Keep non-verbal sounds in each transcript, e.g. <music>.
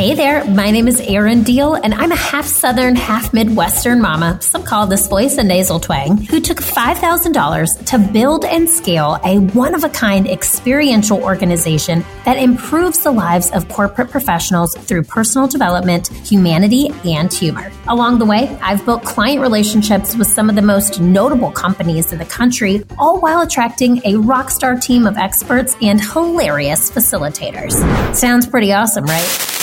Hey there, my name is Erin Deal, and I'm a half Southern, half Midwestern mama, some call this voice a nasal twang, who took $5,000 to build and scale a one of a kind experiential organization that improves the lives of corporate professionals through personal development, humanity, and humor. Along the way, I've built client relationships with some of the most notable companies in the country, all while attracting a rock star team of experts and hilarious facilitators. Sounds pretty awesome, right?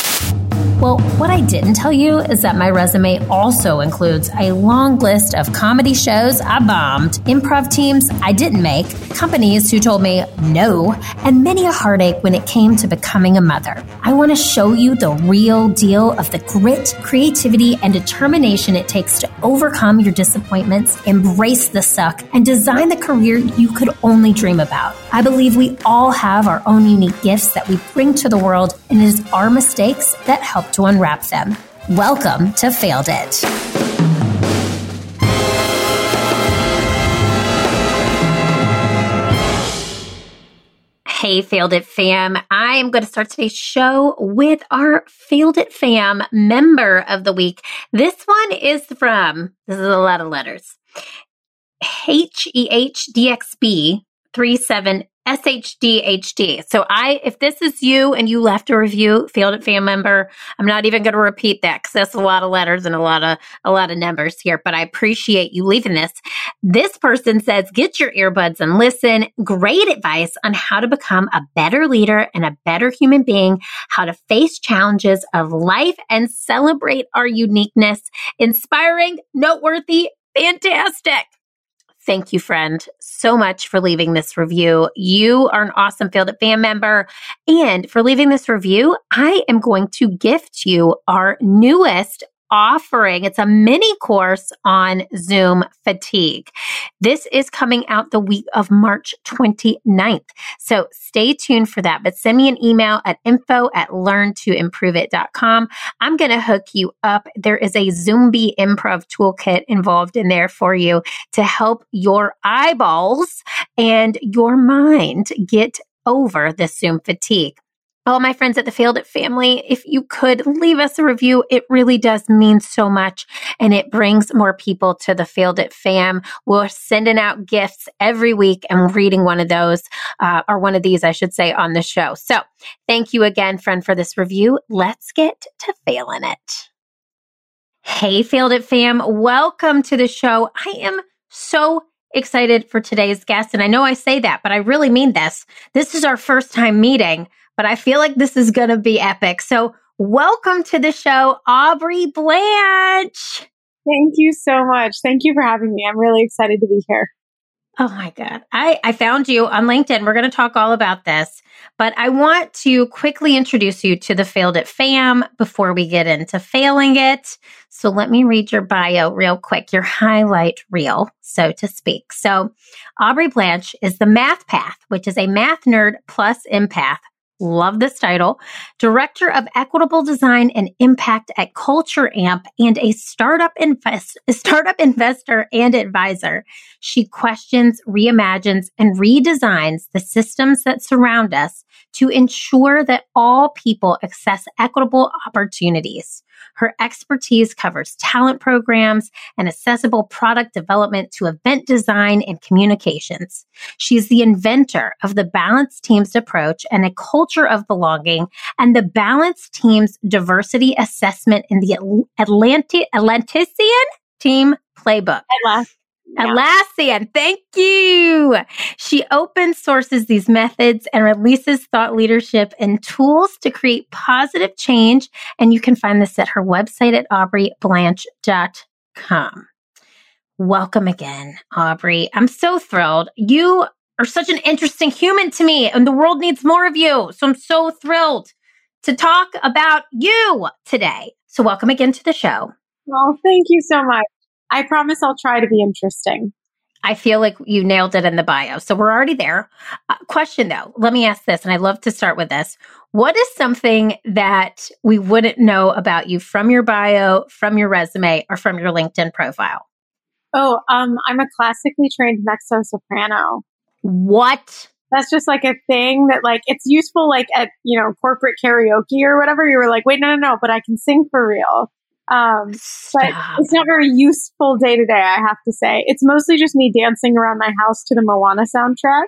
Well, what I didn't tell you is that my resume also includes a long list of comedy shows I bombed, improv teams I didn't make, companies who told me no, and many a heartache when it came to becoming a mother. I want to show you the real deal of the grit, creativity, and determination it takes to overcome your disappointments, embrace the suck, and design the career you could only dream about. I believe we all have our own unique gifts that we bring to the world, and it is our mistakes that help to unwrap them. Welcome to Failed It. Hey, Failed It fam. I am going to start today's show with our Failed It fam member of the week. This one is from, this is a lot of letters, HEHDXB 37 SHDHD. So I, if this is you and you left a review, Failed It fan member, I'm not even going to repeat that because that's a lot of letters and a lot of, a lot of numbers here, but I appreciate you leaving this. This person says, get your earbuds and listen. Great advice on how to become a better leader and a better human being, how to face challenges of life and celebrate our uniqueness. Inspiring, noteworthy, fantastic. Thank you, friend, so much for leaving this review. You are an awesome Failed It fan member. And for leaving this review, I am going to gift you our newest offering. It's a mini course on Zoom fatigue. This is coming out the week of March 29th. So stay tuned for that, but send me an email at info at learntoimproveit.com. I'm going to hook you up. There is a Zombie improv toolkit involved in there for you to help your eyeballs and your mind get over the Zoom fatigue all my friends at the Failed It family, if you could leave us a review, it really does mean so much and it brings more people to the Failed It fam. We're sending out gifts every week and reading one of those, uh, or one of these, I should say, on the show. So thank you again, friend, for this review. Let's get to failing it. Hey, Failed It fam. Welcome to the show. I am so excited for today's guest. And I know I say that, but I really mean this. This is our first time meeting but I feel like this is going to be epic. So, welcome to the show, Aubrey Blanche. Thank you so much. Thank you for having me. I'm really excited to be here. Oh my God. I, I found you on LinkedIn. We're going to talk all about this, but I want to quickly introduce you to the Failed It fam before we get into failing it. So let me read your bio real quick, your highlight reel, so to speak. So Aubrey Blanche is the Math Path, which is a math nerd plus empath Love this title. Director of Equitable Design and Impact at Culture Amp and a startup invest, startup investor and advisor. She questions, reimagines, and redesigns the systems that surround us to ensure that all people access equitable opportunities. Her expertise covers talent programs and accessible product development to event design and communications. She's the inventor of the Balanced Teams approach and a culture of belonging and the Balanced Teams diversity assessment in the Atlanti- Atlantean team playbook. Atlassian, thank you. She open sources these methods and releases thought leadership and tools to create positive change. And you can find this at her website at aubreyblanche.com. Welcome again, Aubrey. I'm so thrilled. You are such an interesting human to me, and the world needs more of you. So I'm so thrilled to talk about you today. So, welcome again to the show. Well, thank you so much. I promise I'll try to be interesting. I feel like you nailed it in the bio. So we're already there. Uh, question though, let me ask this, and I'd love to start with this. What is something that we wouldn't know about you from your bio, from your resume, or from your LinkedIn profile? Oh, um, I'm a classically trained mezzo soprano. What? that's just like a thing that like it's useful like at you know corporate karaoke or whatever. You were like, wait, no, no, no, but I can sing for real. Um, but it's not very useful day to day. I have to say, it's mostly just me dancing around my house to the Moana soundtrack.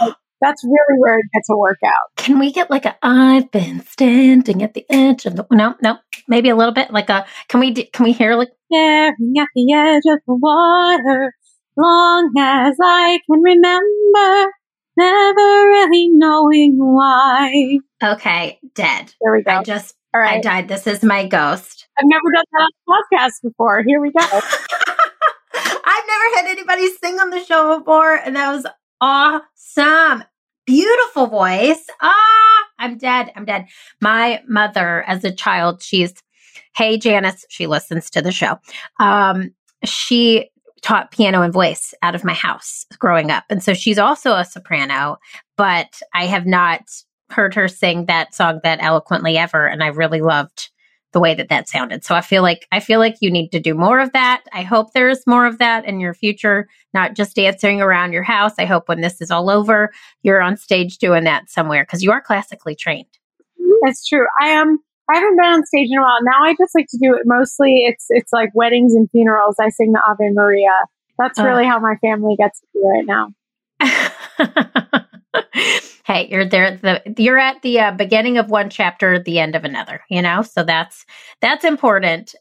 Like, <gasps> that's really where it gets a workout. Can we get like a I've been standing at the edge of the no no maybe a little bit like a can we can we hear like staring at the edge of the water long as I can remember never really knowing why. Okay, dead. There we go. I just All right. I died. This is my ghost. I've never done that on the podcast before. Here we go. <laughs> I've never had anybody sing on the show before, and that was awesome. Beautiful voice. Ah, I'm dead. I'm dead. My mother, as a child, she's, hey, Janice, she listens to the show. Um, she taught piano and voice out of my house growing up. And so she's also a soprano, but I have not heard her sing that song that eloquently ever. And I really loved the way that that sounded. So I feel like I feel like you need to do more of that. I hope there's more of that in your future, not just dancing around your house. I hope when this is all over, you're on stage doing that somewhere because you are classically trained. That's true. I am. I haven't been on stage in a while. Now I just like to do it mostly. It's it's like weddings and funerals. I sing the Ave Maria. That's really uh. how my family gets to do right now. <laughs> hey, you're there. The you're at the uh, beginning of one chapter, the end of another. You know, so that's that's important.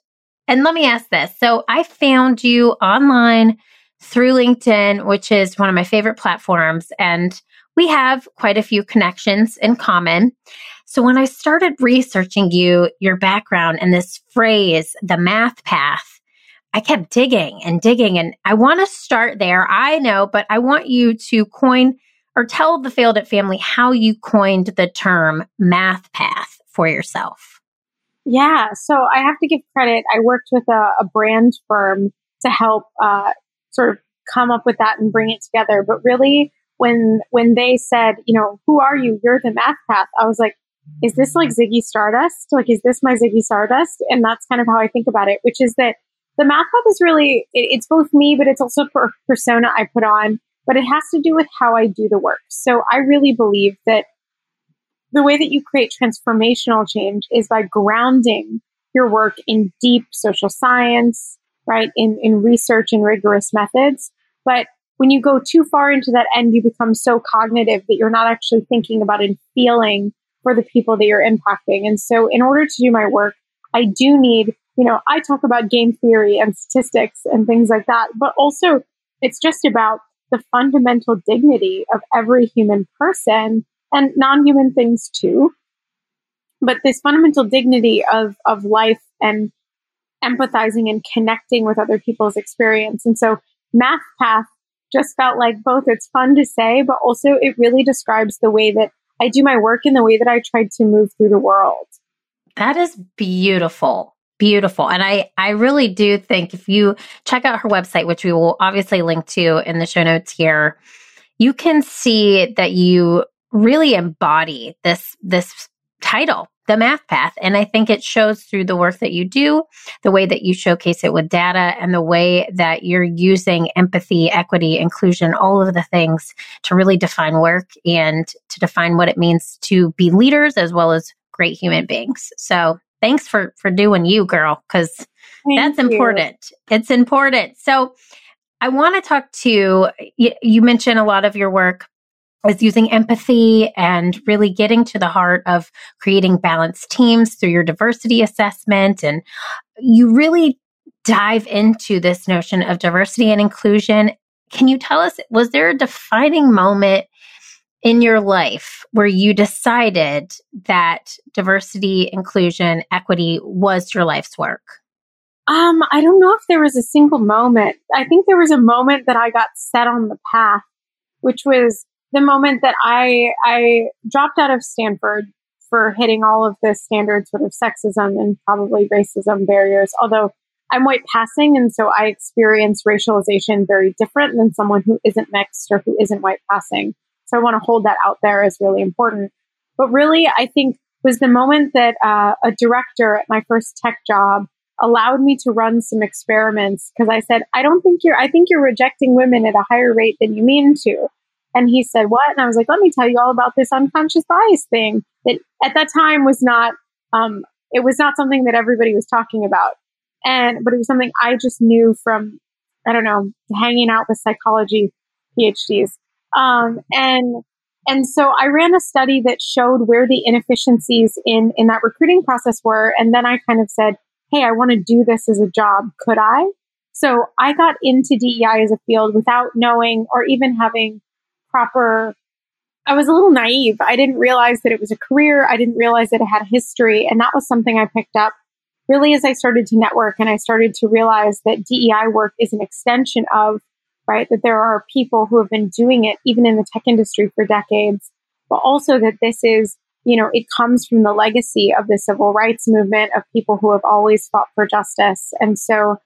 And let me ask this: so I found you online through LinkedIn, which is one of my favorite platforms, and we have quite a few connections in common. So when I started researching you, your background, and this phrase, the math path. I kept digging and digging, and I want to start there. I know, but I want you to coin or tell the failed it family how you coined the term math path for yourself. Yeah, so I have to give credit. I worked with a, a brand firm to help uh, sort of come up with that and bring it together. But really, when when they said, you know, who are you? You're the math path. I was like, is this like Ziggy Stardust? Like, is this my Ziggy Stardust? And that's kind of how I think about it, which is that the math path is really it, it's both me, but it's also a persona I put on but it has to do with how I do the work. So I really believe that the way that you create transformational change is by grounding your work in deep social science, right? In, in research and rigorous methods. But when you go too far into that end, you become so cognitive that you're not actually thinking about and feeling for the people that you're impacting. And so in order to do my work, I do need, you know, I talk about game theory and statistics and things like that, but also it's just about the fundamental dignity of every human person and non-human things too. But this fundamental dignity of, of life and empathizing and connecting with other people's experience. And so Math Path just felt like both it's fun to say, but also it really describes the way that I do my work and the way that I tried to move through the world. That is beautiful beautiful. And I, I really do think if you check out her website, which we will obviously link to in the show notes here, you can see that you really embody this, this title, the math path. And I think it shows through the work that you do, the way that you showcase it with data and the way that you're using empathy, equity, inclusion, all of the things to really define work and to define what it means to be leaders as well as great human beings. So thanks for for doing you, girl, because that's you. important. It's important. So I want to talk to you, you mentioned a lot of your work is using empathy and really getting to the heart of creating balanced teams through your diversity assessment. And you really dive into this notion of diversity and inclusion. Can you tell us, was there a defining moment in your life where you decided that diversity, inclusion, equity was your life's work? Um, I don't know if there was a single moment. I think there was a moment that I got set on the path, which was the moment that I I dropped out of Stanford for hitting all of the standard sort of sexism and probably racism barriers. Although I'm white passing, and so I experience racialization very different than someone who isn't mixed or who isn't white passing. So I want to hold that out there as really important. But really, I think was the moment that uh, a director at my first tech job allowed me to run some experiments because I said, I don't think you're, I think you're rejecting women at a higher rate than you mean to. And he said, What? And I was like, Let me tell you all about this unconscious bias thing that at that time was not, um, it was not something that everybody was talking about. And, but it was something I just knew from, I don't know, hanging out with psychology PhDs. Um, and, and so I ran a study that showed where the inefficiencies in, in that recruiting process were. And then I kind of said, Hey, I want to do this as a job. Could I? So I got into DEI as a field without knowing or even having proper I was a little naive. I didn't realize that it was a career. I didn't realize that it had a history. And that was something I picked up really as I started to network and I started to realize that DEI work is an extension of, right, that there are people who have been doing it even in the tech industry for decades, but also that this is, you know, it comes from the legacy of the civil rights movement of people who have always fought for justice. And so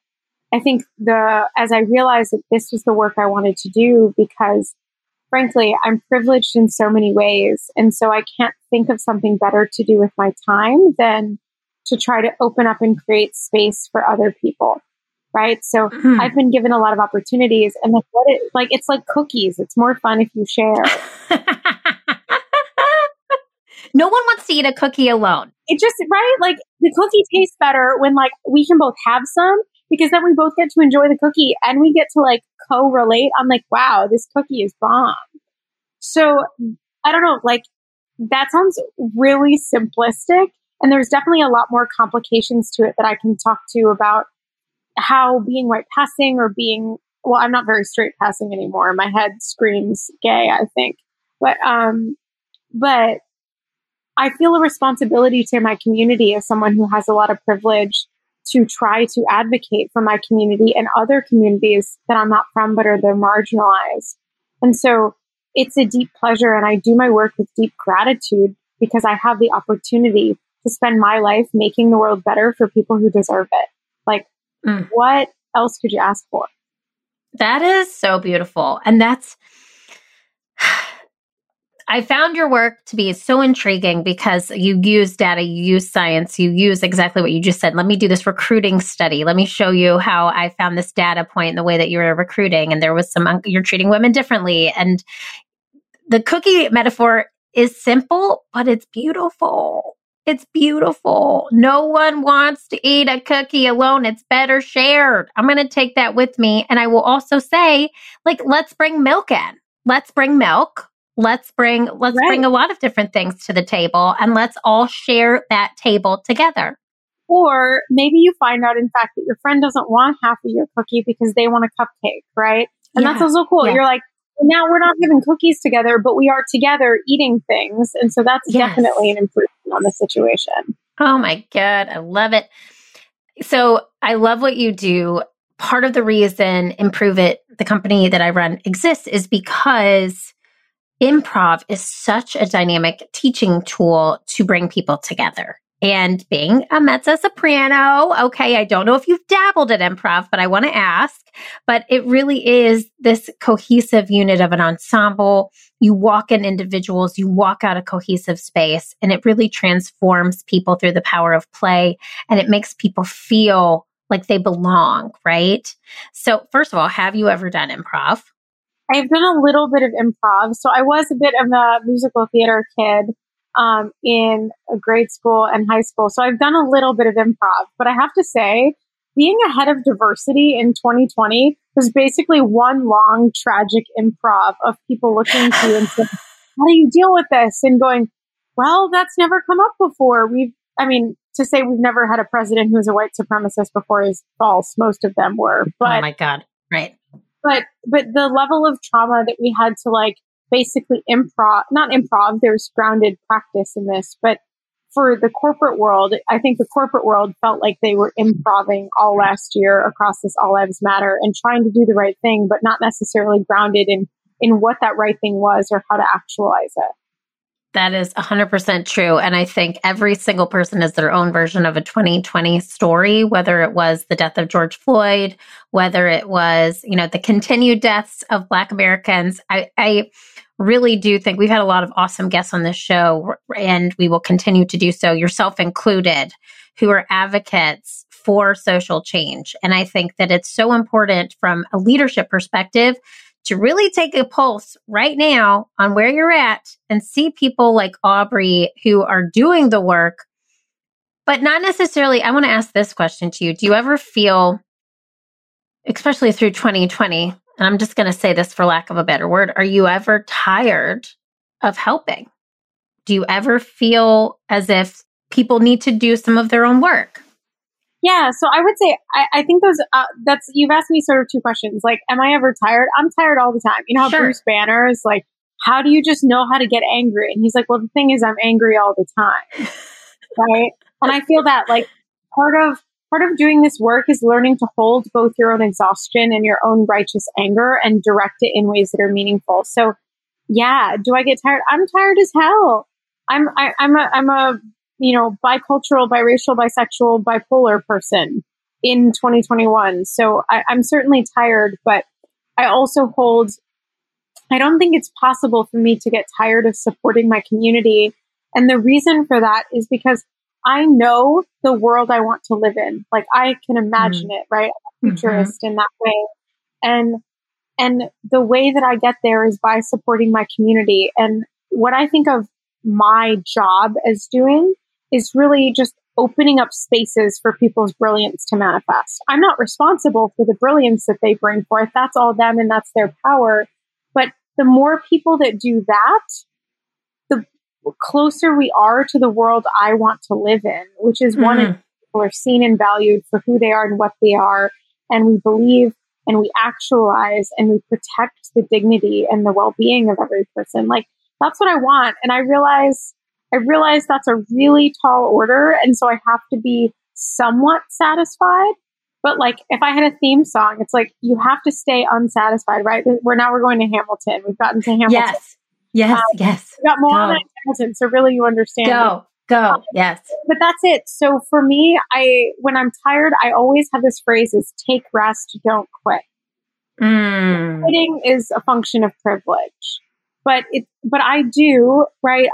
I think the, as I realized that this was the work I wanted to do because frankly, I'm privileged in so many ways. And so I can't think of something better to do with my time than to try to open up and create space for other people. Right. So hmm. I've been given a lot of opportunities and like what it like it's like cookies. It's more fun if you share. <laughs> no one wants to eat a cookie alone. It just right, like the cookie tastes better when like we can both have some because then we both get to enjoy the cookie and we get to like co-relate. I'm like, wow, this cookie is bomb. So I don't know, like that sounds really simplistic. And there's definitely a lot more complications to it that I can talk to you about how being white passing or being, well, I'm not very straight passing anymore. My head screams gay, I think. But, um, but I feel a responsibility to my community as someone who has a lot of privilege to try to advocate for my community and other communities that I'm not from, but are the marginalized. And so it's a deep pleasure and I do my work with deep gratitude because I have the opportunity to spend my life making the world better for people who deserve it. Like, mm. what else could you ask for? That is so beautiful. And that's, <sighs> I found your work to be so intriguing because you use data, you use science, you use exactly what you just said. Let me do this recruiting study. Let me show you how I found this data point in the way that you were recruiting. And there was some, you're treating women differently. And the cookie metaphor is simple, but it's beautiful. It's beautiful. No one wants to eat a cookie alone. It's better shared. I'm going to take that with me. And I will also say, like, let's bring milk in. Let's bring milk let's bring let's right. bring a lot of different things to the table and let's all share that table together or maybe you find out in fact that your friend doesn't want half of your cookie because they want a cupcake right and yeah. that's also cool yeah. you're like now we're not having cookies together but we are together eating things and so that's yes. definitely an improvement on the situation. Oh my god i love it. So i love what you do. Part of the reason improve it the company that i run exists is because improv is such a dynamic teaching tool to bring people together. And being a mezzo soprano, okay, I don't know if you've dabbled at improv, but I want to ask. But it really is this cohesive unit of an ensemble. You walk in individuals, you walk out a cohesive space, and it really transforms people through the power of play and it makes people feel like they belong, right? So, first of all, have you ever done improv? I've done a little bit of improv. So I was a bit of a musical theater kid um, in grade school and high school. So I've done a little bit of improv. But I have to say, being ahead of diversity in 2020 was basically one long tragic improv of people looking to you and <laughs> saying, how do you deal with this? And going, well, that's never come up before. We've, I mean, to say we've never had a president who's a white supremacist before is false. Most of them were. But, oh my God. Right but but the level of trauma that we had to like basically improv not improv there's grounded practice in this but for the corporate world i think the corporate world felt like they were improving all last year across this all lives matter and trying to do the right thing but not necessarily grounded in in what that right thing was or how to actualize it that is 100% true. And I think every single person is their own version of a 2020 story, whether it was the death of George Floyd, whether it was, you know, the continued deaths of Black Americans. I, I really do think we've had a lot of awesome guests on this show, and we will continue to do so, yourself included, who are advocates for social change. And I think that it's so important from a leadership perspective to really take a pulse right now on where you're at and see people like Aubrey who are doing the work, but not necessarily. I want to ask this question to you. Do you ever feel, especially through 2020, and I'm just going to say this for lack of a better word, are you ever tired of helping? Do you ever feel as if people need to do some of their own work? Yeah, so I would say I, I think those uh, that's you've asked me sort of two questions. Like, am I ever tired? I'm tired all the time. You know how sure. Bruce Banner is like, how do you just know how to get angry? And he's like, well, the thing is, I'm angry all the time, <laughs> right? And I feel that like part of part of doing this work is learning to hold both your own exhaustion and your own righteous anger and direct it in ways that are meaningful. So, yeah, do I get tired? I'm tired as hell. I'm I, am i am a I'm a you know, bicultural, biracial, bisexual, bipolar person in 2021. So I, I'm certainly tired, but I also hold, I don't think it's possible for me to get tired of supporting my community. And the reason for that is because I know the world I want to live in. Like I can imagine mm-hmm. it, right? I'm a futurist mm-hmm. in that way. And and the way that I get there is by supporting my community. And what I think of my job as doing is really just opening up spaces for people's brilliance to manifest. I'm not responsible for the brilliance that they bring forth. That's all them and that's their power. But the more people that do that, the closer we are to the world I want to live in, which is mm-hmm. one people are seen and valued for who they are and what they are. And we believe and we actualize and we protect the dignity and the well being of every person. Like that's what I want. And I realize I realize that's a really tall order. And so I have to be somewhat satisfied. But like, if I had a theme song, it's like you have to stay unsatisfied, right? We're now we're going to Hamilton. We've gotten to Hamilton. Yes, yes, um, yes. We got Moana and Hamilton, so really you understand. Go, go, um, yes. But that's it. So for me, I when I'm tired, I always have this phrase: "Is take rest, don't quit." Mm. Quitting is a function of privilege, but it. But I do right.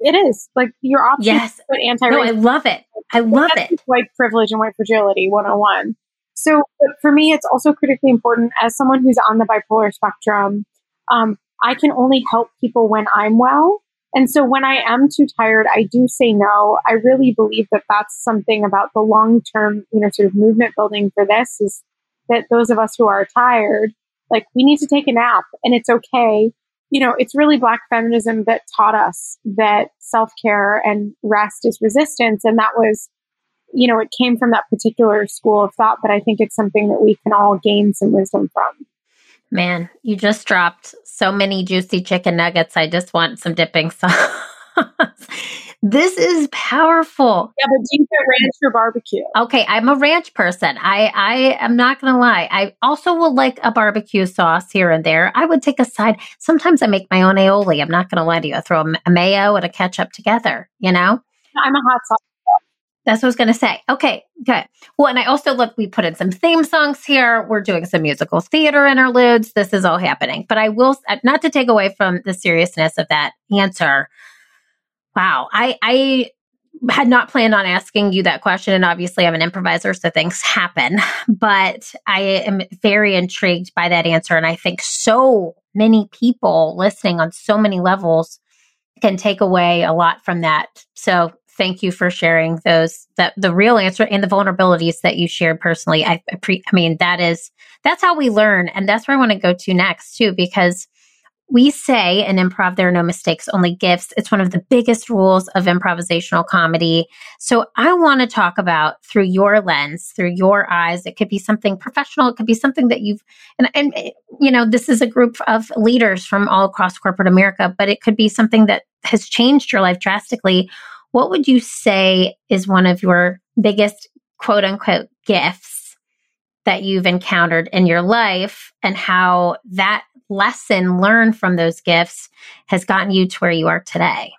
It is like your option. Yes, but anti. No, I love it. I love it. White privilege and white fragility 101. So for me, it's also critically important as someone who's on the bipolar spectrum. Um, I can only help people when I'm well. And so when I am too tired, I do say no. I really believe that that's something about the long term, you know, sort of movement building for this is that those of us who are tired, like we need to take a nap and it's okay you know, it's really Black feminism that taught us that self care and rest is resistance. And that was, you know, it came from that particular school of thought, but I think it's something that we can all gain some wisdom from. Man, you just dropped so many juicy chicken nuggets. I just want some dipping sauce. <laughs> <laughs> This is powerful. Yeah, but do you get ranch or barbecue? Okay, I'm a ranch person. I I am not gonna lie. I also will like a barbecue sauce here and there. I would take a side. Sometimes I make my own aioli. I'm not gonna lie to you. I throw a mayo and a ketchup together. You know. I'm a hot sauce. That's what I was going to say. Okay, good. Well, and I also look, we put in some theme songs here. We're doing some musical theater interludes. This is all happening. But I will, uh, not to take away from the seriousness of that answer, Wow. I, I had not planned on asking you that question. And obviously, I'm an improviser, so things happen. But I am very intrigued by that answer. And I think so many people listening on so many levels can take away a lot from that. So thank you for sharing those that the real answer and the vulnerabilities that you shared personally. I, I mean, that is that's how we learn. And that's where I want to go to next too, because we say in improv, there are no mistakes, only gifts. It's one of the biggest rules of improvisational comedy. So I want to talk about through your lens, through your eyes. It could be something professional. It could be something that you've, and, and, you know, this is a group of leaders from all across corporate America, but it could be something that has changed your life drastically. What would you say is one of your biggest quote unquote gifts that you've encountered in your life and how that lesson learned from those gifts has gotten you to where you are today?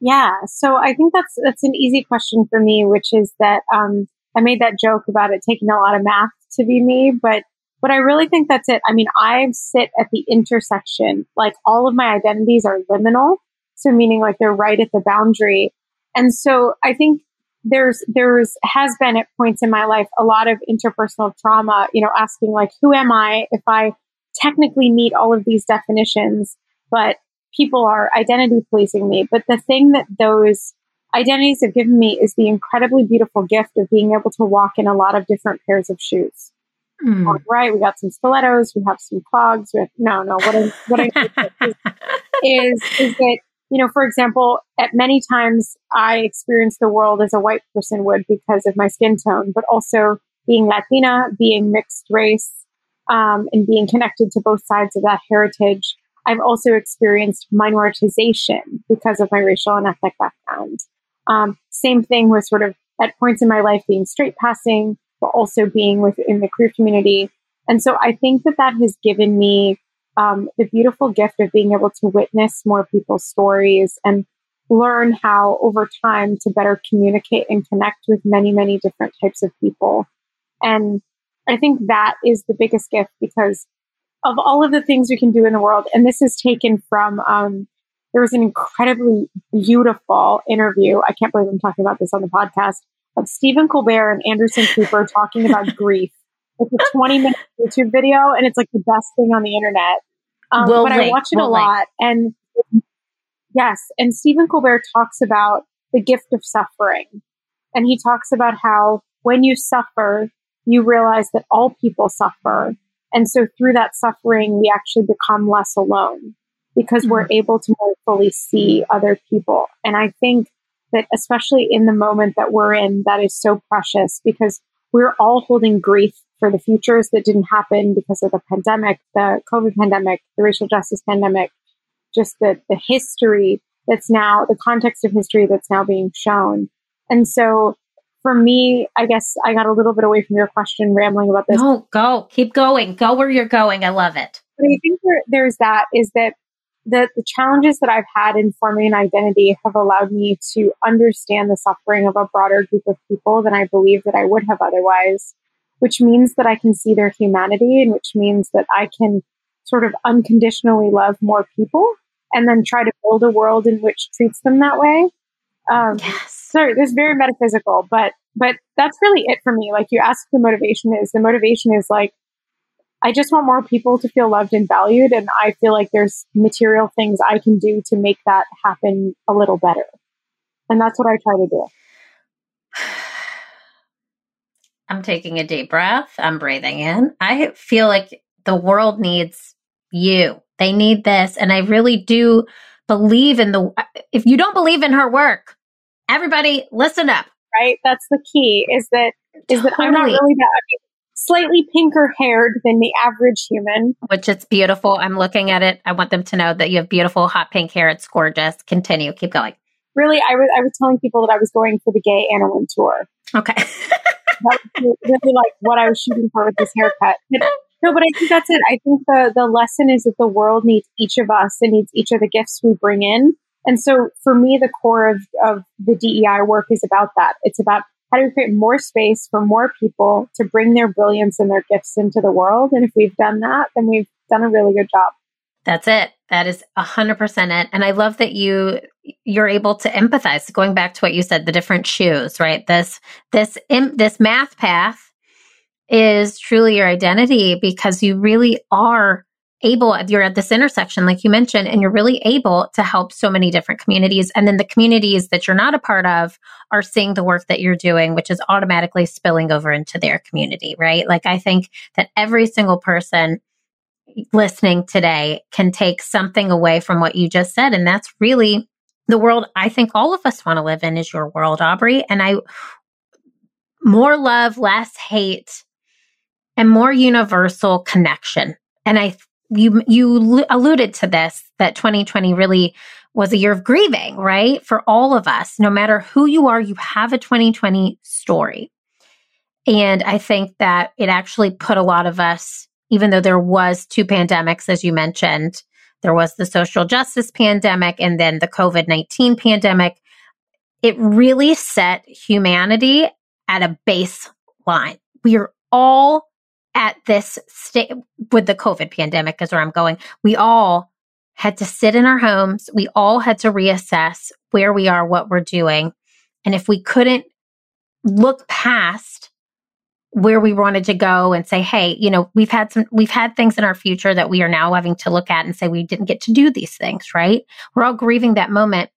Yeah, so I think that's that's an easy question for me, which is that um, I made that joke about it taking a lot of math to be me, but but I really think that's it. I mean, I sit at the intersection. Like all of my identities are liminal, so meaning like they're right at the boundary. And so I think there's there's has been at points in my life a lot of interpersonal trauma. You know, asking like, who am I if I technically meet all of these definitions, but people are identity policing me. But the thing that those identities have given me is the incredibly beautiful gift of being able to walk in a lot of different pairs of shoes. Mm. Right, we got some stilettos, we have some clogs. Have, no, no. What I what I is, <laughs> is is that you know, for example, at many times I experience the world as a white person would because of my skin tone, but also being Latina, being mixed race, um, and being connected to both sides of that heritage. I've also experienced minoritization because of my racial and ethnic background. Um, same thing with sort of at points in my life being straight passing, but also being within the queer community. And so I think that that has given me um, the beautiful gift of being able to witness more people's stories and learn how over time to better communicate and connect with many, many different types of people. And I think that is the biggest gift because of all of the things we can do in the world. And this is taken from, um, there was an incredibly beautiful interview. I can't believe I'm talking about this on the podcast of Stephen Colbert and Anderson Cooper talking about <laughs> grief. It's a 20 minute YouTube video and it's like the best thing on the internet. Um, we'll but link, I watch it we'll a link. lot. And yes, and Stephen Colbert talks about the gift of suffering. And he talks about how when you suffer, you realize that all people suffer. And so through that suffering, we actually become less alone because mm-hmm. we're able to more fully see other people. And I think that especially in the moment that we're in, that is so precious because we're all holding grief for the futures that didn't happen because of the pandemic, the COVID pandemic, the racial justice pandemic, just the, the history that's now, the context of history that's now being shown. And so for me, I guess I got a little bit away from your question, rambling about this. No, go, keep going, go where you're going. I love it. But I think there, there's that is that the, the challenges that I've had in forming an identity have allowed me to understand the suffering of a broader group of people than I believe that I would have otherwise which means that I can see their humanity and which means that I can sort of unconditionally love more people and then try to build a world in which treats them that way. Um, yes. Sorry, this is very metaphysical, but but that's really it for me. Like you ask, the motivation is the motivation is like I just want more people to feel loved and valued, and I feel like there's material things I can do to make that happen a little better, and that's what I try to do. <sighs> I'm taking a deep breath. I'm breathing in. I feel like the world needs you. They need this. And I really do believe in the, if you don't believe in her work, everybody listen up. Right. That's the key is that, is totally. that I'm not really that, I mean, slightly pinker haired than the average human. Which it's beautiful. I'm looking at it. I want them to know that you have beautiful hot pink hair. It's gorgeous. Continue. Keep going. Really, I was I was telling people that I was going for the gay Anna tour. Okay. <laughs> that was really like what I was shooting for with this haircut. But, no, but I think that's it. I think the the lesson is that the world needs each of us and needs each of the gifts we bring in. And so for me, the core of, of the DEI work is about that. It's about how do we create more space for more people to bring their brilliance and their gifts into the world. And if we've done that, then we've done a really good job. That's it. That is a hundred percent it. And I love that you you're able to empathize. Going back to what you said, the different shoes, right? This this this math path is truly your identity because you really are able you're at this intersection like you mentioned and you're really able to help so many different communities and then the communities that you're not a part of are seeing the work that you're doing which is automatically spilling over into their community right like i think that every single person listening today can take something away from what you just said. And that's really the world I think all of us want to live in is your world, Aubrey. And I, more love, less hate, and more universal connection. And I, you, you alluded to this that 2020 really was a year of grieving, right? For all of us, no matter who you are, you have a 2020 story. And I think that it actually put a lot of us even though there was two pandemics, as you mentioned, there was the social justice pandemic and then the COVID-19 pandemic. It really set humanity at a baseline. We are all at this state with the COVID pandemic is where I'm going. We all had to sit in our homes. We all had to reassess where we are, what we're doing. And if we couldn't look past where we wanted to go and say, hey, you know, we've had some, we've had things in our future that we are now having to look at and say we didn't get to do these things, right? We're all grieving that moment.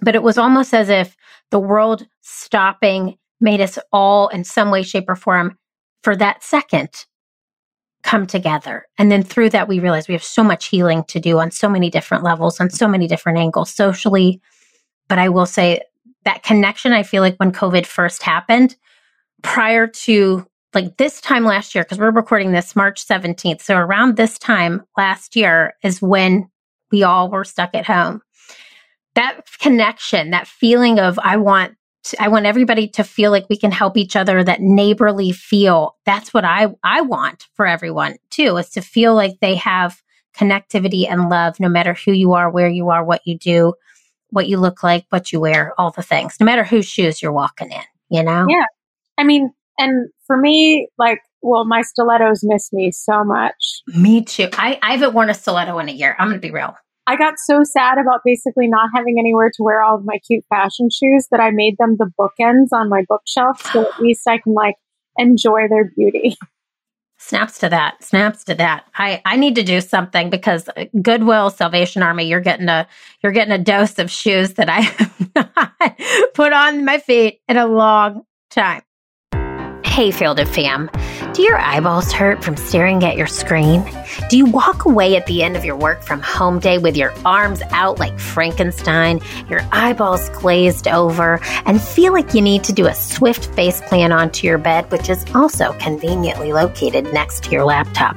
But it was almost as if the world stopping made us all in some way, shape, or form for that second come together. And then through that, we realized we have so much healing to do on so many different levels, on so many different angles, socially. But I will say that connection, I feel like when COVID first happened, prior to like this time last year, because we're recording this March 17th. So around this time last year is when we all were stuck at home. That connection, that feeling of I want I want everybody to feel like we can help each other, that neighborly feel. That's what I, I want for everyone too, is to feel like they have connectivity and love no matter who you are, where you are, what you do, what you look like, what you wear, all the things, no matter whose shoes you're walking in, you know? Yeah. I mean, and for me, like, well, my stilettos miss me so much. Me too. I, I haven't worn a stiletto in a year. I'm going to be real. I got so sad about basically not having anywhere to wear all of my cute fashion shoes that I made them the bookends on my bookshelf so at least I can like enjoy their beauty. Snaps to that. Snaps to that. I, I need to do something because uh, Goodwill Salvation Army, you're getting a you're getting a dose of shoes that I <laughs> have not put on my feet in a long time. Hey, Failed It fam. Do your eyeballs hurt from staring at your screen? Do you walk away at the end of your work from home day with your arms out like Frankenstein, your eyeballs glazed over, and feel like you need to do a swift face plan onto your bed, which is also conveniently located next to your laptop?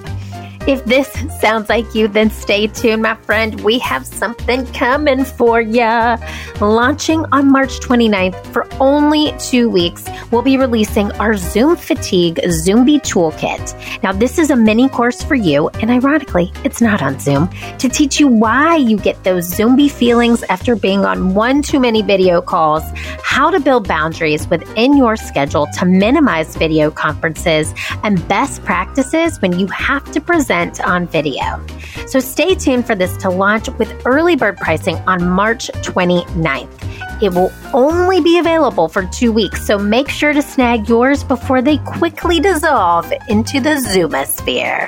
If this sounds like you, then stay tuned, my friend. We have something coming for ya. Launching on March 29th for only two weeks, we'll be releasing our Zoom Fatigue Zombie Toolkit. Now, this is a mini course for you, and ironically, it's not on Zoom, to teach you why you get those zombie feelings after being on one too many video calls, how to build boundaries within your schedule to minimize video conferences, and best practices when you have to present event on video. So stay tuned for this to launch with early bird pricing on March 29th. It will only be available for two weeks, so make sure to snag yours before they quickly dissolve into the Zoomosphere.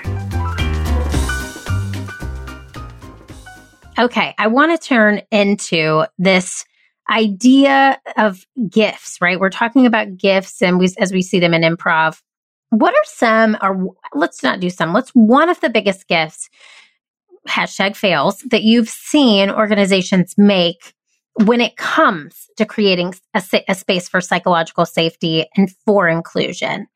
Okay, I want to turn into this idea of gifts, right? We're talking about gifts and we, as we see them in improv what are some, or let's not do some, let's one of the biggest gifts, hashtag fails, that you've seen organizations make when it comes to creating a, a space for psychological safety and for inclusion?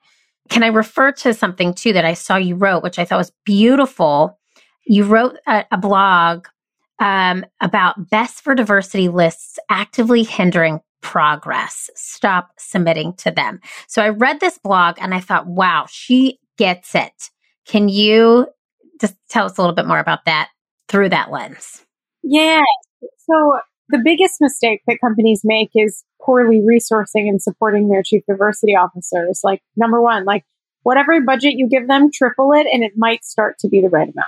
Can I refer to something too that I saw you wrote, which I thought was beautiful? You wrote a, a blog um, about best for diversity lists actively hindering progress. Stop submitting to them. So I read this blog and I thought, wow, she gets it. Can you just tell us a little bit more about that through that lens? Yeah. So the biggest mistake that companies make is poorly resourcing and supporting their chief diversity officers. Like, number one, like whatever budget you give them, triple it, and it might start to be the right amount.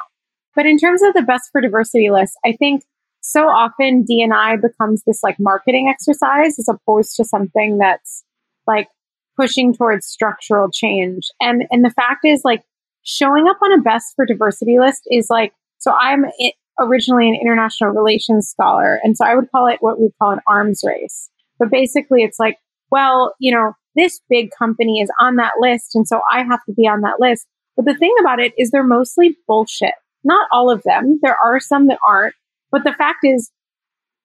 But in terms of the best for diversity list, I think so often D&I becomes this like marketing exercise as opposed to something that's like pushing towards structural change. And, and the fact is like showing up on a best for diversity list is like, so I'm originally an international relations scholar. And so I would call it what we call an arms race. But basically it's like, well, you know, this big company is on that list. And so I have to be on that list. But the thing about it is they're mostly bullshit. Not all of them. There are some that aren't. But the fact is,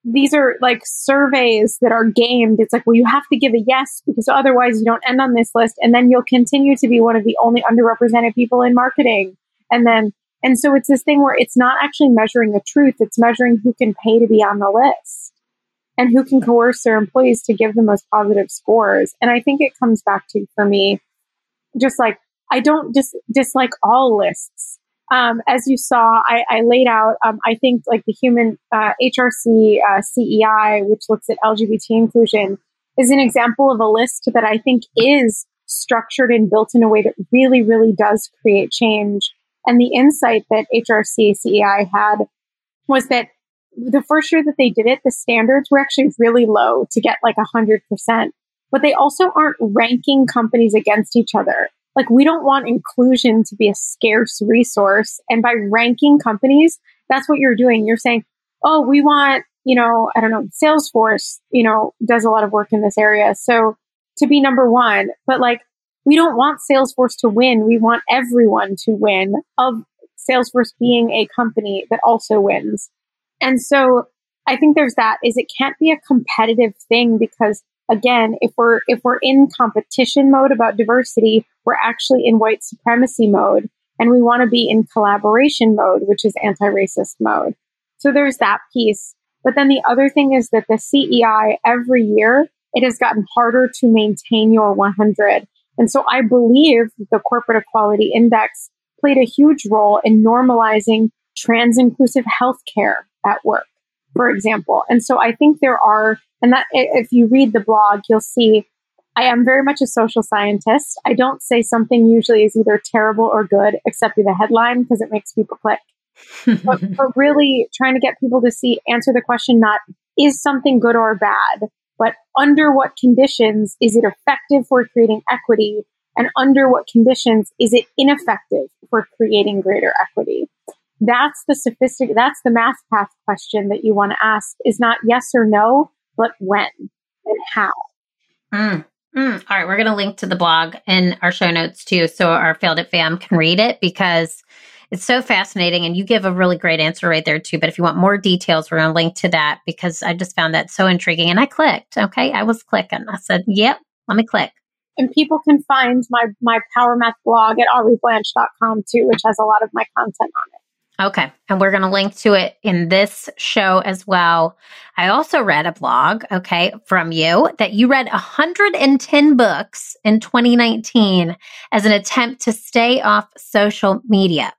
these are like surveys that are gamed. It's like, well, you have to give a yes because otherwise you don't end on this list. And then you'll continue to be one of the only underrepresented people in marketing. And then, and so it's this thing where it's not actually measuring the truth. It's measuring who can pay to be on the list and who can coerce their employees to give the most positive scores. And I think it comes back to, for me, just like, I don't just dislike all lists um, as you saw, I, I laid out, um, I think like the human uh, HRC uh, CEI, which looks at LGBT inclusion, is an example of a list that I think is structured and built in a way that really, really does create change. And the insight that HRC CEI had was that the first year that they did it, the standards were actually really low to get like 100%. But they also aren't ranking companies against each other like we don't want inclusion to be a scarce resource. And by ranking companies, that's what you're doing. You're saying, oh, we want, you know, I don't know, Salesforce, you know, does a lot of work in this area. So to be number one, but like we don't want Salesforce to win. We want everyone to win of Salesforce being a company that also wins. And so I think there's that is it can't be a competitive thing because again, if we're if we're in competition mode about diversity, we're actually in white supremacy mode and we want to be in collaboration mode, which is anti-racist mode. So there's that piece. But then the other thing is that the CEI every year, it has gotten harder to maintain your 100. And so I believe the corporate equality index played a huge role in normalizing trans inclusive healthcare at work, for example. And so I think there are, and that if you read the blog, you'll see I am very much a social scientist. I don't say something usually is either terrible or good, except in the headline because it makes people click. <laughs> but, but really trying to get people to see, answer the question not is something good or bad, but under what conditions is it effective for creating equity? And under what conditions is it ineffective for creating greater equity? That's the sophisticated, that's the math path question that you want to ask is not yes or no, but when and how. Mm. Mm, all right, we're going to link to the blog in our show notes too, so our Failed It fam can read it because it's so fascinating, and you give a really great answer right there too. But if you want more details, we're going to link to that because I just found that so intriguing, and I clicked. Okay, I was clicking. I said, "Yep, let me click." And people can find my my Power Math blog at aubreyblanche.com too, which has a lot of my content on it. Okay. And we're going to link to it in this show as well. I also read a blog, okay, from you that you read 110 books in 2019 as an attempt to stay off social media.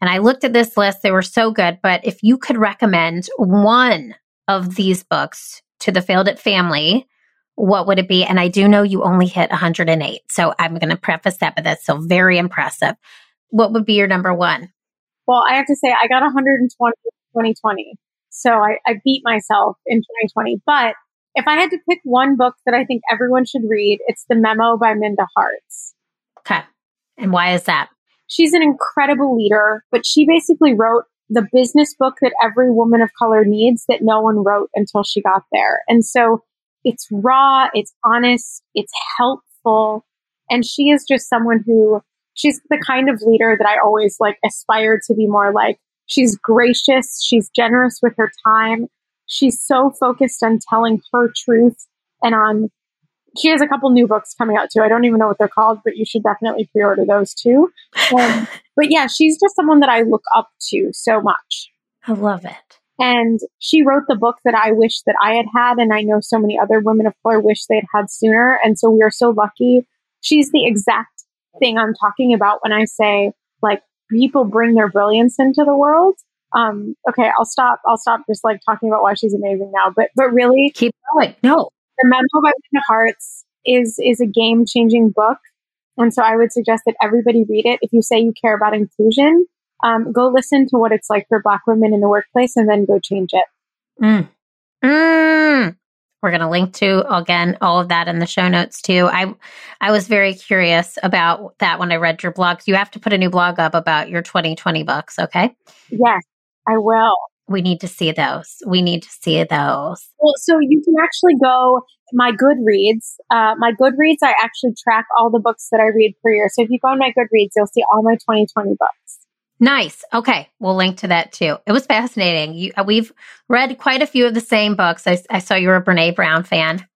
And I looked at this list, they were so good. But if you could recommend one of these books to the Failed It family, what would it be? And I do know you only hit 108. So I'm going to preface that, but that's still very impressive. What would be your number one? Well, I have to say I got 120 2020. So I, I beat myself in 2020. But if I had to pick one book that I think everyone should read, it's The Memo by Minda Harts. Okay. And why is that? She's an incredible leader, but she basically wrote the business book that every woman of color needs that no one wrote until she got there. And so it's raw, it's honest, it's helpful. And she is just someone who she's the kind of leader that I always like aspire to be more like. She's gracious. She's generous with her time. She's so focused on telling her truth and on, she has a couple new books coming out too. I don't even know what they're called, but you should definitely pre-order those too. Um, <laughs> but yeah, she's just someone that I look up to so much. I love it. And she wrote the book that I wish that I had had. And I know so many other women of color wish they'd had sooner. And so we are so lucky. She's the exact thing I'm talking about when I say like people bring their brilliance into the world. Um, okay, I'll stop. I'll stop just like talking about why she's amazing now. But but really, keep going. No, the Memo by Minda Harts is is a game changing book, and so I would suggest that everybody read it. If you say you care about inclusion, um, go listen to what it's like for Black women in the workplace, and then go change it. Mm. Mm. We're going to link to again all of that in the show notes too. I I was very curious about that when I read your blog. You have to put a new blog up about your 2020 books, okay? Yes, I will. We need to see those. We need to see those. Well, so you can actually go my Goodreads. Uh, my Goodreads, I actually track all the books that I read per year. So if you go on my Goodreads, you'll see all my 2020 books. Nice. Okay. We'll link to that too. It was fascinating. You, uh, we've read quite a few of the same books. I, I saw you're a Brene Brown fan.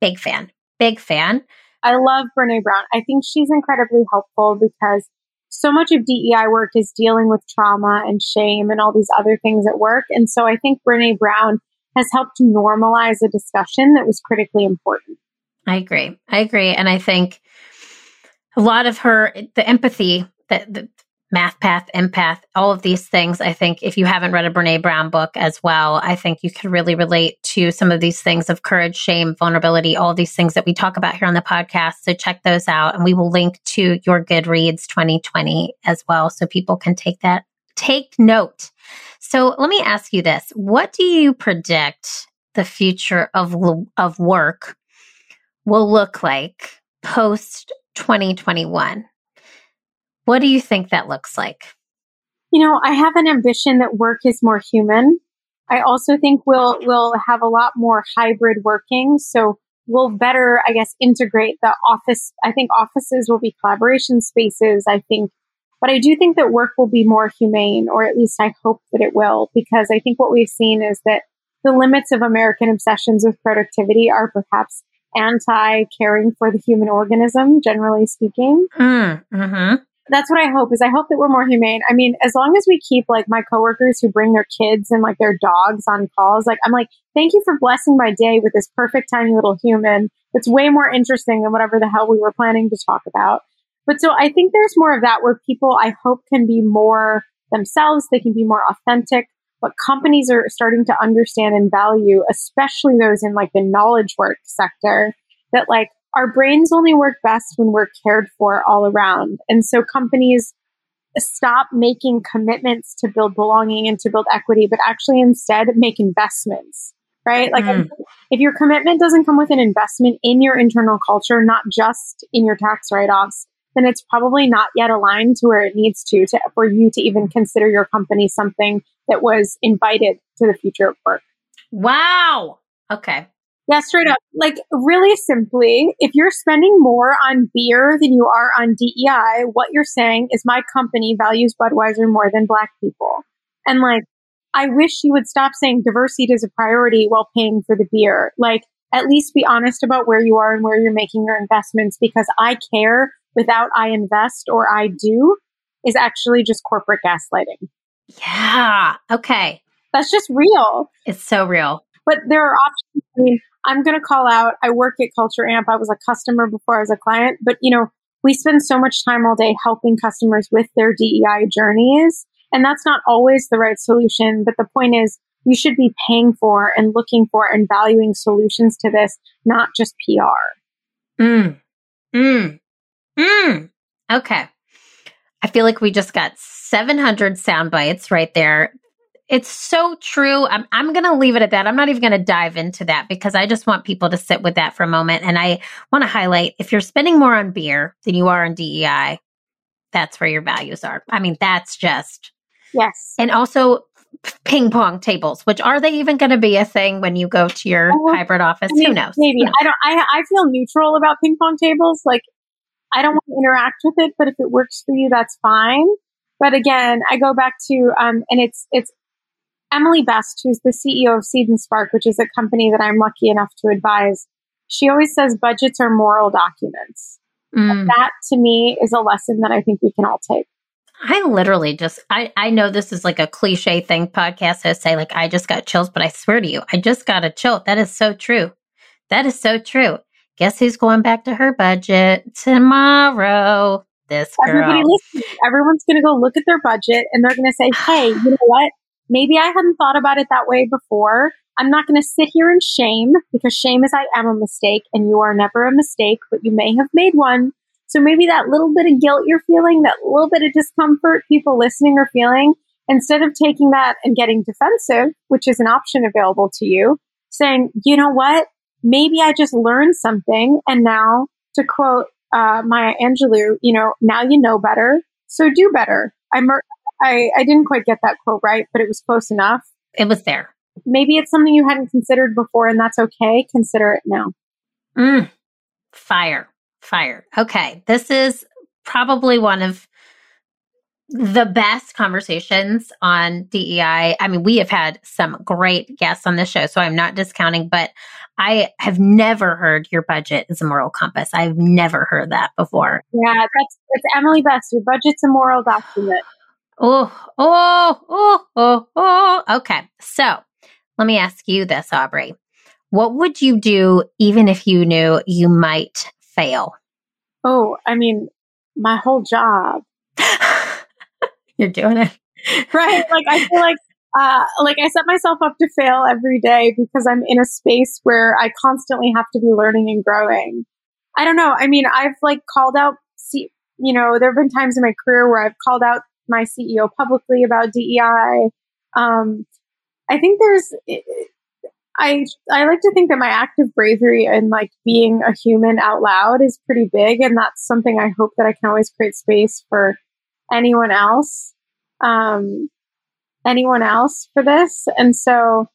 Big fan. Big fan. I love Brene Brown. I think she's incredibly helpful because so much of DEI work is dealing with trauma and shame and all these other things at work. And so I think Brene Brown has helped normalize a discussion that was critically important. I agree. I agree. And I think a lot of her, the empathy that, that math path, empath, all of these things. I think if you haven't read a Brene Brown book as well, I think you can really relate to some of these things of courage, shame, vulnerability, all these things that we talk about here on the podcast. So check those out. And we will link to your Goodreads 2020 as well. So people can take that, take note. So let me ask you this. What do you predict the future of, of work will look like post 2021? What do you think that looks like? You know, I have an ambition that work is more human. I also think we'll we'll have a lot more hybrid working. So we'll better, I guess, integrate the office. I think offices will be collaboration spaces. I think, but I do think that work will be more humane, or at least I hope that it will, because I think what we've seen is that the limits of American obsessions with productivity are perhaps anti caring for the human organism, generally speaking. Mm, mm-hmm. That's what I hope is I hope that we're more humane. I mean, as long as we keep like my coworkers who bring their kids and like their dogs on calls, like I'm like, thank you for blessing my day with this perfect tiny little human. It's way more interesting than whatever the hell we were planning to talk about. But so I think there's more of that where people I hope can be more themselves. They can be more authentic what companies are starting to understand and value, especially those in like the knowledge work sector, that like our brains only work best when we're cared for all around. And so companies stop making commitments to build belonging and to build equity, but actually instead make investments, right? Like mm. if your commitment doesn't come with an investment in your internal culture, not just in your tax write offs, then it's probably not yet aligned to where it needs to, to for you to even consider your company something that was invited to the future of work. Wow. Okay. Yeah, straight up. Like, really simply, if you're spending more on beer than you are on DEI, what you're saying is my company values Budweiser more than black people. And like, I wish you would stop saying diversity is a priority while paying for the beer. Like, at least be honest about where you are and where you're making your investments because I care without I invest or I do is actually just corporate gaslighting. Yeah. Okay. That's just real. It's so real. But there are options. I mean, I'm going to call out. I work at Culture Amp. I was a customer before I was a client, but you know, we spend so much time all day helping customers with their DEI journeys. And that's not always the right solution. But the point is, you should be paying for and looking for and valuing solutions to this, not just PR. Mm. Mm. Mm. Okay. I feel like we just got 700 sound bites right there. It's so true. I'm, I'm going to leave it at that. I'm not even going to dive into that because I just want people to sit with that for a moment. And I want to highlight if you're spending more on beer than you are on DEI, that's where your values are. I mean, that's just. Yes. And also ping pong tables, which are they even going to be a thing when you go to your uh, hybrid office? I mean, Who knows? Maybe. I don't, I, I feel neutral about ping pong tables. Like I don't want to interact with it, but if it works for you, that's fine. But again, I go back to, um, and it's, it's Emily Best, who's the CEO of Seed and Spark, which is a company that I'm lucky enough to advise. She always says budgets are moral documents. Mm. That to me is a lesson that I think we can all take. I literally just I I know this is like a cliche thing podcast hosts say like I just got chills, but I swear to you, I just got a chill. That is so true. That is so true. Guess who's going back to her budget tomorrow? This girl. Everybody listening, everyone's going to go look at their budget and they're going to say, <sighs> hey, you know what? Maybe I hadn't thought about it that way before. I'm not going to sit here in shame because shame is I am a mistake and you are never a mistake, but you may have made one. So maybe that little bit of guilt you're feeling, that little bit of discomfort people listening are feeling, instead of taking that and getting defensive, which is an option available to you, saying, you know what? maybe I just learned something. And now, to quote uh, Maya Angelou, you know, now you know better, so do better. I, mer- I, I didn't quite get that quote right, but it was close enough. It was there. Maybe it's something you hadn't considered before, and that's okay. Consider it now. Mm, fire, fire. Okay, this is probably one of the best conversations on DEI. I mean, we have had some great guests on this show, so I'm not discounting, but I have never heard your budget is a moral compass. I've never heard that before. Yeah, that's it's Emily Best. Your budget's a moral document. Oh, oh, oh, oh, oh. Okay. So let me ask you this, Aubrey. What would you do even if you knew you might fail? Oh, I mean, my whole job. <laughs> You're doing it. <laughs> right. Like I feel like uh, like I set myself up to fail every day because I'm in a space where I constantly have to be learning and growing. I don't know. I mean, I've like called out, see you know, there have been times in my career where I've called out my CEO publicly about DEI. Um, I think there's, I, I like to think that my act of bravery and like being a human out loud is pretty big. And that's something I hope that I can always create space for anyone else, um, anyone else for this. And so,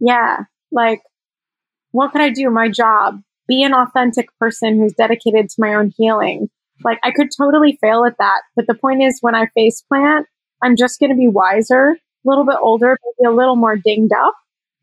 yeah, like, what could I do? My job, be an authentic person who's dedicated to my own healing. Like, I could totally fail at that. But the point is, when I face plant, I'm just going to be wiser, a little bit older, maybe a little more dinged up.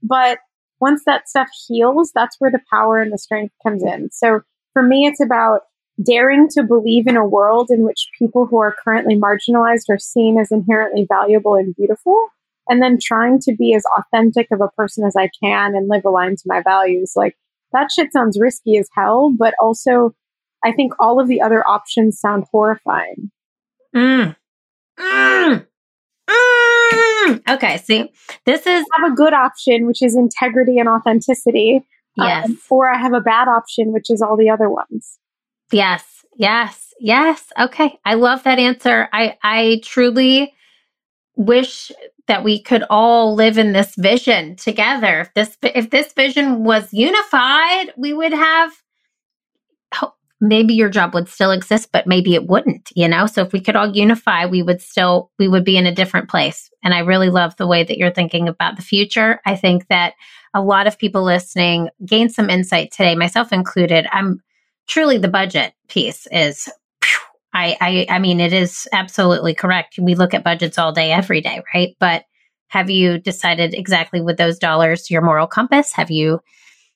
But once that stuff heals, that's where the power and the strength comes in. So for me, it's about daring to believe in a world in which people who are currently marginalized are seen as inherently valuable and beautiful. And then trying to be as authentic of a person as I can and live aligned to my values. Like that shit sounds risky as hell, but also I think all of the other options sound horrifying. Mm. Mm. Mm. Okay, see, this is I have a good option, which is integrity and authenticity. Um, yes, um, or I have a bad option, which is all the other ones. Yes, yes, yes. Okay, I love that answer. I I truly wish that we could all live in this vision together. If this if this vision was unified, we would have maybe your job would still exist, but maybe it wouldn't, you know? So if we could all unify, we would still, we would be in a different place. And I really love the way that you're thinking about the future. I think that a lot of people listening gained some insight today, myself included. I'm truly the budget piece is, I, I, I mean, it is absolutely correct. We look at budgets all day, every day, right? But have you decided exactly with those dollars your moral compass? Have you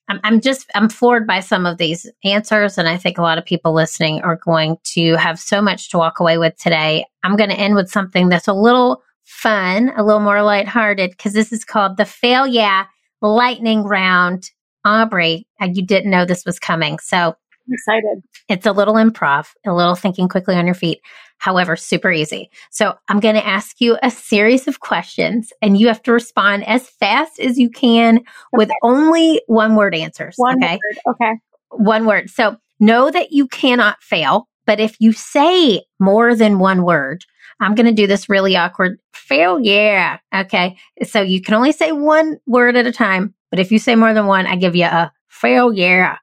I'm, I'm just I'm floored by some of these answers, and I think a lot of people listening are going to have so much to walk away with today. I'm going to end with something that's a little fun, a little more lighthearted, because this is called the Fail Yeah Lightning Round. Aubrey, uh, you didn't know this was coming, so I'm excited. It's a little improv, a little thinking quickly on your feet. However, super easy. So I'm going to ask you a series of questions and you have to respond as fast as you can okay. with only one word answers. One okay. Word. Okay. One word. So know that you cannot fail, but if you say more than one word, I'm going to do this really awkward fail. Yeah. Okay. So you can only say one word at a time, but if you say more than one, I give you a fail. Yeah.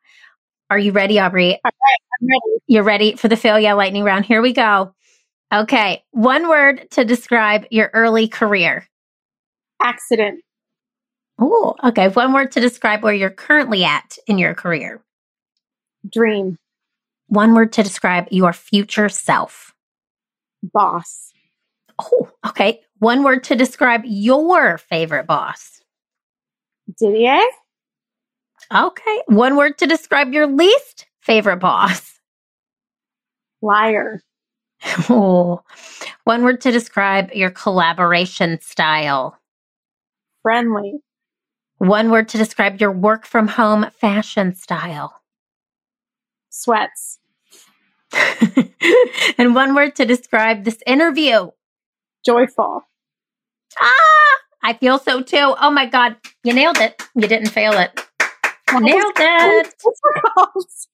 Are you ready, Aubrey? All right, I'm ready. You're ready for the fail yeah lightning round. Here we go. Okay, one word to describe your early career. Accident. Oh, okay. One word to describe where you're currently at in your career. Dream. One word to describe your future self. Boss. Oh, okay. One word to describe your favorite boss. Didier. Okay. One word to describe your least favorite boss. Liar. Oh. One word to describe your collaboration style. Friendly. One word to describe your work from home fashion style. Sweats. <laughs> and one word to describe this interview. Joyful. Ah, I feel so too. Oh my God. You nailed it. You didn't fail it. Nailed it. <laughs> that was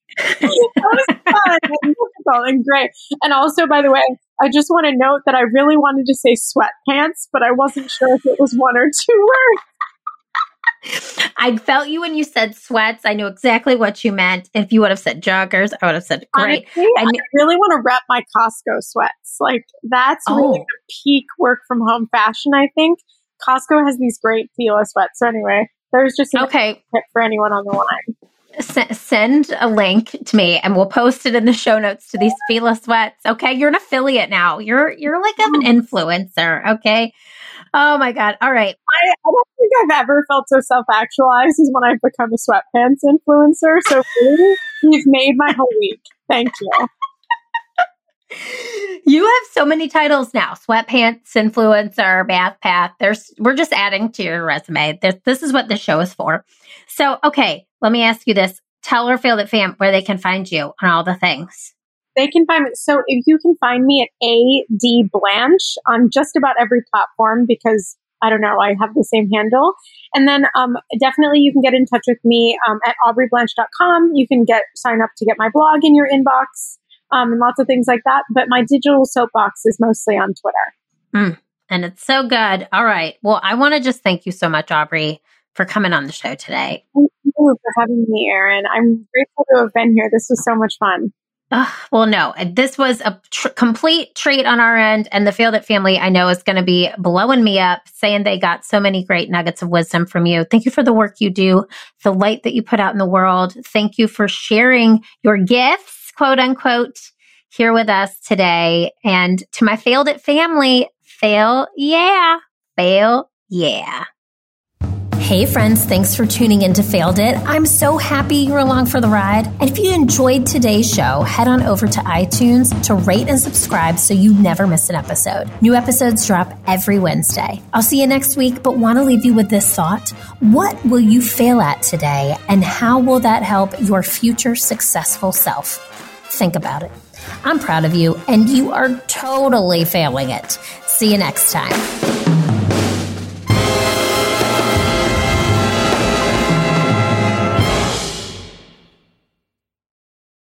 fun and difficult and great. And also, by the way, I just want to note that I really wanted to say sweatpants, but I wasn't sure if it was one or two words. I felt you when you said sweats. I knew exactly what you meant. If you would have said joggers, I would have said great. Honestly, I, kn- I, really want to rep my Costco sweats. Like that's oh. really the peak work from home fashion. I think Costco has these great Fila sweats. So anyway, there's just okay for anyone on the line. S- send a link to me and we'll post it in the show notes to these Fila sweats. Okay. You're an affiliate now. You're, you're like an influencer. Okay. Oh my God. All right. I, I don't think I've ever felt so self actualized as when I've become a sweatpants influencer. So really, you've made my whole week. Thank you you have so many titles now. Sweatpants influencer math path. There's we're just adding to your resume. This, this is what the show is for. So okay let me ask you this. Tell or fail that fam where they can find you on all the things. They can find me. So if you can find me at ad blanche on just about every platform because i don't know i have the same handle. And then um, definitely you can get in touch with me um, at aubreyblanche.com you can get sign up to get my blog in your inbox um, and lots of things like that. But my digital soapbox is mostly on Twitter. Mm, and it's so good. All right. Well, I want to just thank you so much, Aubrey, for coming on the show today. Thank you for having me, Erin. I'm grateful to have been here. This was so much fun. well, no, this was a tr- complete treat on our end. And the Failed It family, I know, is going to be blowing me up, saying they got so many great nuggets of wisdom from you. Thank you for the work you do, the light that you put out in the world. Thank you for sharing your gifts, quote unquote, here with us today. And to my Failed It family, fail, yeah, fail, yeah. Hey friends, thanks for tuning in to Failed It. I'm so happy you're along for the ride. And if you enjoyed today's show, head on over to iTunes to rate and subscribe so you never miss an episode. New episodes drop every Wednesday. I'll see you next week, but want to leave you with this thought. What will you fail at today, and how will that help your future successful self? Think about it. I'm proud of you, and you are totally failing it. See you next time.